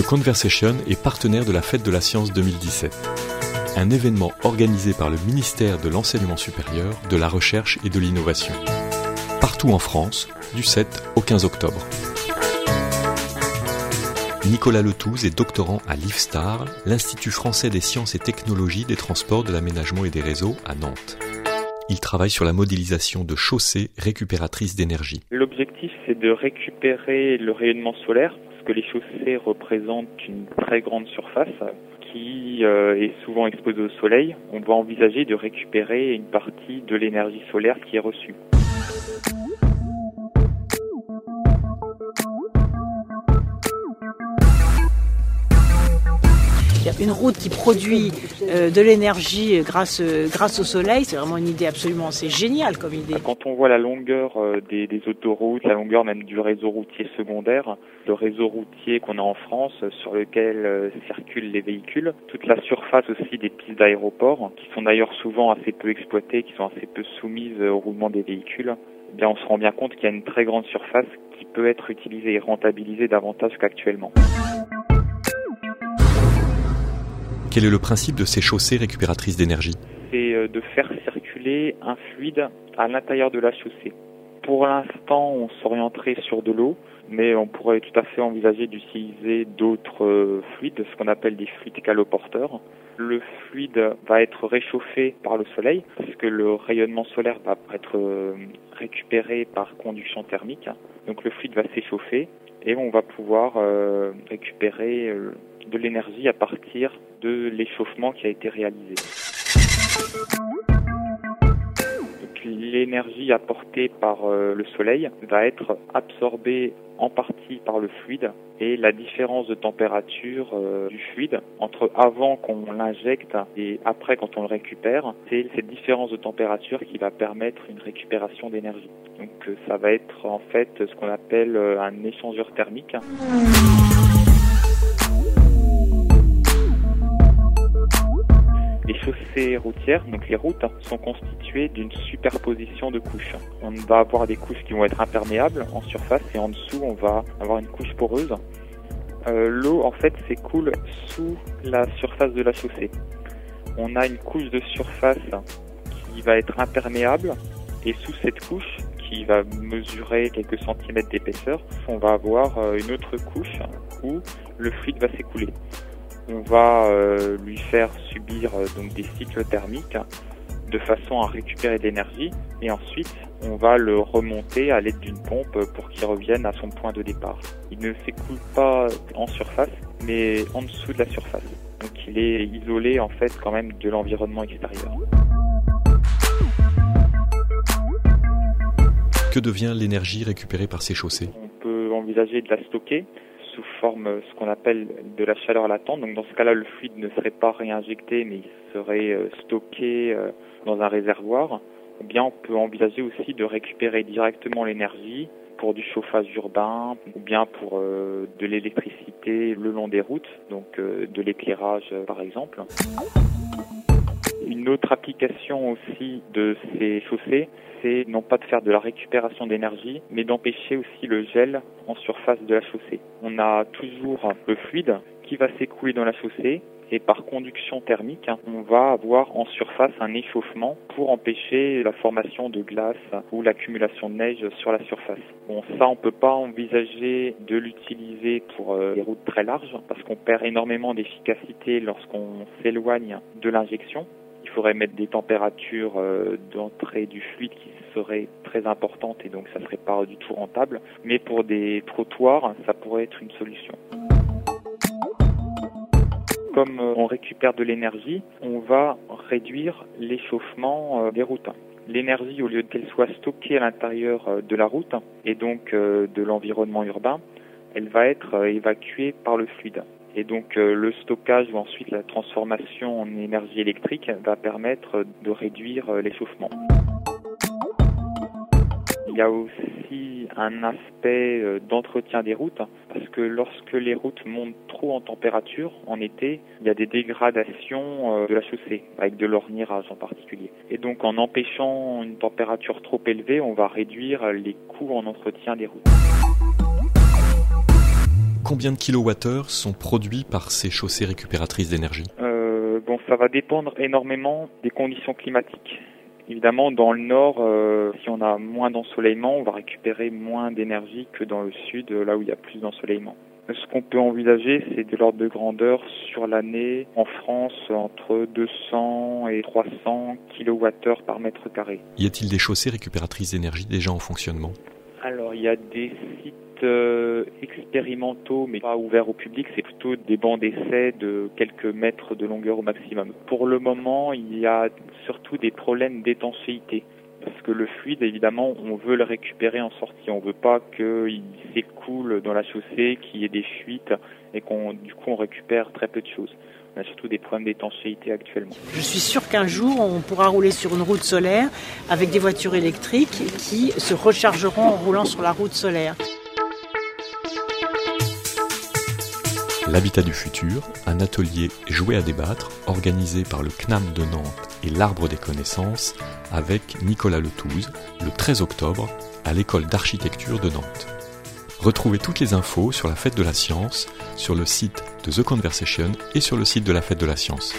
The Conversation est partenaire de la Fête de la Science 2017, un événement organisé par le ministère de l'Enseignement supérieur, de la Recherche et de l'Innovation, partout en France, du 7 au 15 octobre. Nicolas Letouze est doctorant à l'IFSTAR, l'Institut français des sciences et technologies des transports, de l'aménagement et des réseaux à Nantes. Il travaille sur la modélisation de chaussées récupératrices d'énergie. L'objectif, c'est de récupérer le rayonnement solaire, parce que les chaussées représentent une très grande surface qui euh, est souvent exposée au soleil. On va envisager de récupérer une partie de l'énergie solaire qui est reçue. Une route qui produit euh, de l'énergie grâce, grâce au soleil, c'est vraiment une idée absolument, c'est génial comme idée. Quand on voit la longueur euh, des, autoroutes, la longueur même du réseau routier secondaire, le réseau routier qu'on a en France euh, sur lequel circulent les véhicules, toute la surface aussi des pistes d'aéroport, qui sont d'ailleurs souvent assez peu exploitées, qui sont assez peu soumises au roulement des véhicules, eh bien on se rend bien compte qu'il y a une très grande surface qui peut être utilisée et rentabilisée davantage qu'actuellement. Quel est le principe de ces chaussées récupératrices d'énergie C'est euh, de faire circuler un fluide à l'intérieur de la chaussée. Pour l'instant, on s'orienterait sur de l'eau, mais on pourrait tout à fait envisager d'utiliser d'autres euh, fluides, ce qu'on appelle des fluides caloporteurs. Le fluide va être réchauffé par le soleil, parce que le rayonnement solaire va être euh, récupéré par conduction thermique. Donc le fluide va s'échauffer et on va pouvoir récupérer de l'énergie à partir de l'échauffement qui a été réalisé. L'énergie apportée par euh, le soleil va être absorbée en partie par le fluide et la différence de température euh, du fluide entre avant qu'on l'injecte et après quand on le récupère, c'est cette différence de température qui va permettre une récupération d'énergie. Donc euh, ça va être en fait ce qu'on appelle un échangeur thermique. Chaussées routières, donc les routes, sont constituées d'une superposition de couches. On va avoir des couches qui vont être imperméables en surface et en dessous on va avoir une couche poreuse. Euh, l'eau en fait s'écoule sous la surface de la chaussée. On a une couche de surface qui va être imperméable et sous cette couche qui va mesurer quelques centimètres d'épaisseur, on va avoir euh, une autre couche où le fluide va s'écouler on va euh, lui faire subir euh, donc des cycles thermiques de façon à récupérer de l'énergie et ensuite on va le remonter à l'aide d'une pompe pour qu'il revienne à son point de départ. Il ne s'écoule pas en surface mais en dessous de la surface. Donc il est isolé en fait quand même de l'environnement extérieur. Que devient l'énergie récupérée par ces chaussées? On peut envisager de la stocker sous forme ce qu'on appelle de la chaleur latente. Donc dans ce cas-là, le fluide ne serait pas réinjecté, mais il serait euh, stocké euh, dans un réservoir. Bien on peut envisager aussi de récupérer directement l'énergie pour du chauffage urbain ou bien pour euh, de l'électricité le long des routes, donc de l'éclairage par exemple. Une autre application aussi de ces chaussées, c'est non pas de faire de la récupération d'énergie, mais d'empêcher aussi le gel en surface de la chaussée. On a toujours le fluide qui va s'écouler dans la chaussée et par conduction thermique, on va avoir en surface un échauffement pour empêcher la formation de glace ou l'accumulation de neige sur la surface. Bon, ça, on peut pas envisager de l'utiliser pour euh, les routes très larges parce qu'on perd énormément d'efficacité lorsqu'on s'éloigne de l'injection faudrait mettre des températures euh, d'entrée du fluide qui seraient très importantes et donc ça serait pas du tout rentable. Mais pour des trottoirs, ça pourrait être une solution. Comme euh, on récupère de l'énergie, on va réduire l'échauffement euh, des routes. L'énergie, au lieu qu'elle soit stockée à l'intérieur de la route et donc de l'environnement urbain, elle va être évacuée par le fluide. Et donc euh, le stockage ou ensuite la transformation en énergie électrique va permettre de réduire euh, l'échauffement. Il y a aussi un aspect euh, d'entretien des routes parce que lorsque les routes montent trop en température en été, il y a des dégradations de la chaussée avec de l'ornirage en particulier. Et donc en empêchant une température trop élevée, on va réduire les coûts en entretien des routes. Combien de kilowattheures sont produits par ces chaussées récupératrices d'énergie? Euh, Bon, ça va dépendre énormément des conditions climatiques. Évidemment, dans le nord, euh, si on a moins d'ensoleillement, on va récupérer moins d'énergie que dans le sud, là où il y a plus d'ensoleillement. Ce qu'on peut envisager, c'est de l'ordre de grandeur sur l'année en France entre 200 et 300 kWh par mètre carré. Y a-t-il des chaussées récupératrices d'énergie déjà en fonctionnement? Alors, il y a des sites euh, expérimentaux, mais pas ouverts au public. C'est plutôt des bancs d'essai de quelques mètres de longueur au maximum. Pour le moment, il y a surtout des problèmes d'étanchéité. Parce que le fluide, évidemment, on veut le récupérer en sortie. On veut pas qu'il s'écoule dans la chaussée, qu'il y ait des fuites et qu'on, du coup, on récupère très peu de choses. On a surtout des problèmes d'étanchéité actuellement. Je suis sûr qu'un jour, on pourra rouler sur une route solaire avec des voitures électriques qui se rechargeront en roulant sur la route solaire. L'habitat du futur, un atelier joué à débattre, organisé par le CNAM de Nantes et l'Arbre des connaissances, avec Nicolas Letouze, le 13 octobre, à l'école d'architecture de Nantes. Retrouvez toutes les infos sur la fête de la science sur le site de The Conversation et sur le site de la fête de la science.